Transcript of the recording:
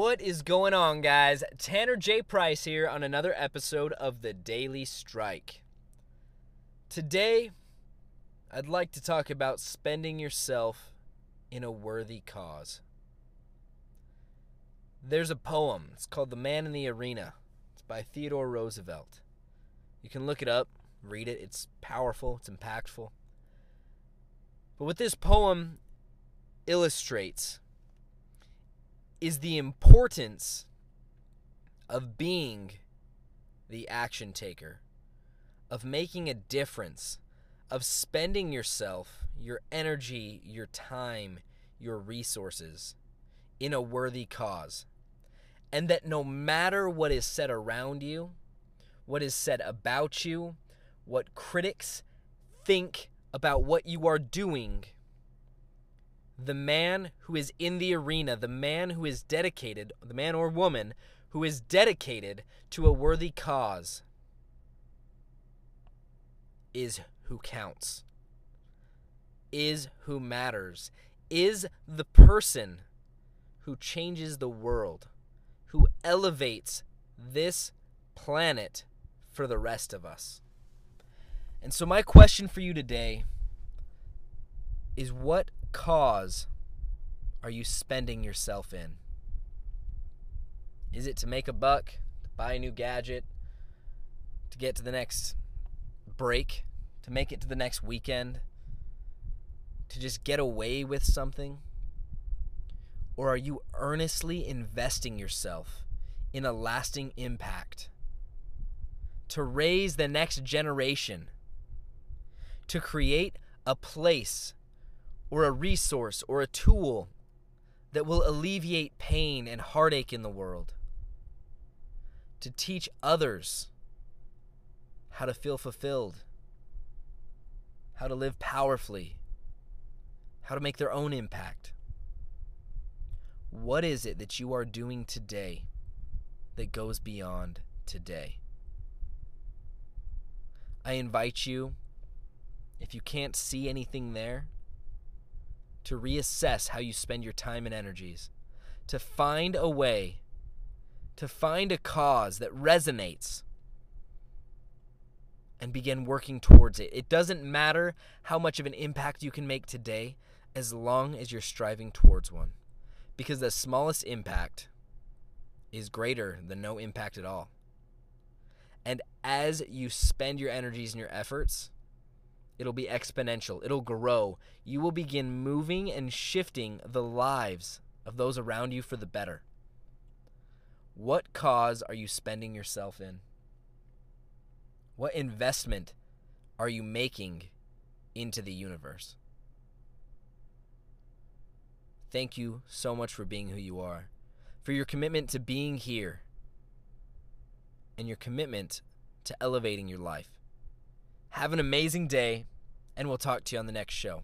What is going on, guys? Tanner J. Price here on another episode of The Daily Strike. Today, I'd like to talk about spending yourself in a worthy cause. There's a poem. It's called The Man in the Arena. It's by Theodore Roosevelt. You can look it up, read it. It's powerful, it's impactful. But what this poem illustrates is the importance of being the action taker, of making a difference, of spending yourself, your energy, your time, your resources in a worthy cause. And that no matter what is said around you, what is said about you, what critics think about what you are doing, the man who is in the arena, the man who is dedicated, the man or woman who is dedicated to a worthy cause, is who counts, is who matters, is the person who changes the world, who elevates this planet for the rest of us. And so, my question for you today is what cause are you spending yourself in? Is it to make a buck, to buy a new gadget, to get to the next break, to make it to the next weekend, to just get away with something? Or are you earnestly investing yourself in a lasting impact to raise the next generation, to create a place or a resource or a tool that will alleviate pain and heartache in the world, to teach others how to feel fulfilled, how to live powerfully, how to make their own impact. What is it that you are doing today that goes beyond today? I invite you, if you can't see anything there, to reassess how you spend your time and energies, to find a way, to find a cause that resonates, and begin working towards it. It doesn't matter how much of an impact you can make today as long as you're striving towards one. Because the smallest impact is greater than no impact at all. And as you spend your energies and your efforts, It'll be exponential. It'll grow. You will begin moving and shifting the lives of those around you for the better. What cause are you spending yourself in? What investment are you making into the universe? Thank you so much for being who you are, for your commitment to being here, and your commitment to elevating your life. Have an amazing day, and we'll talk to you on the next show.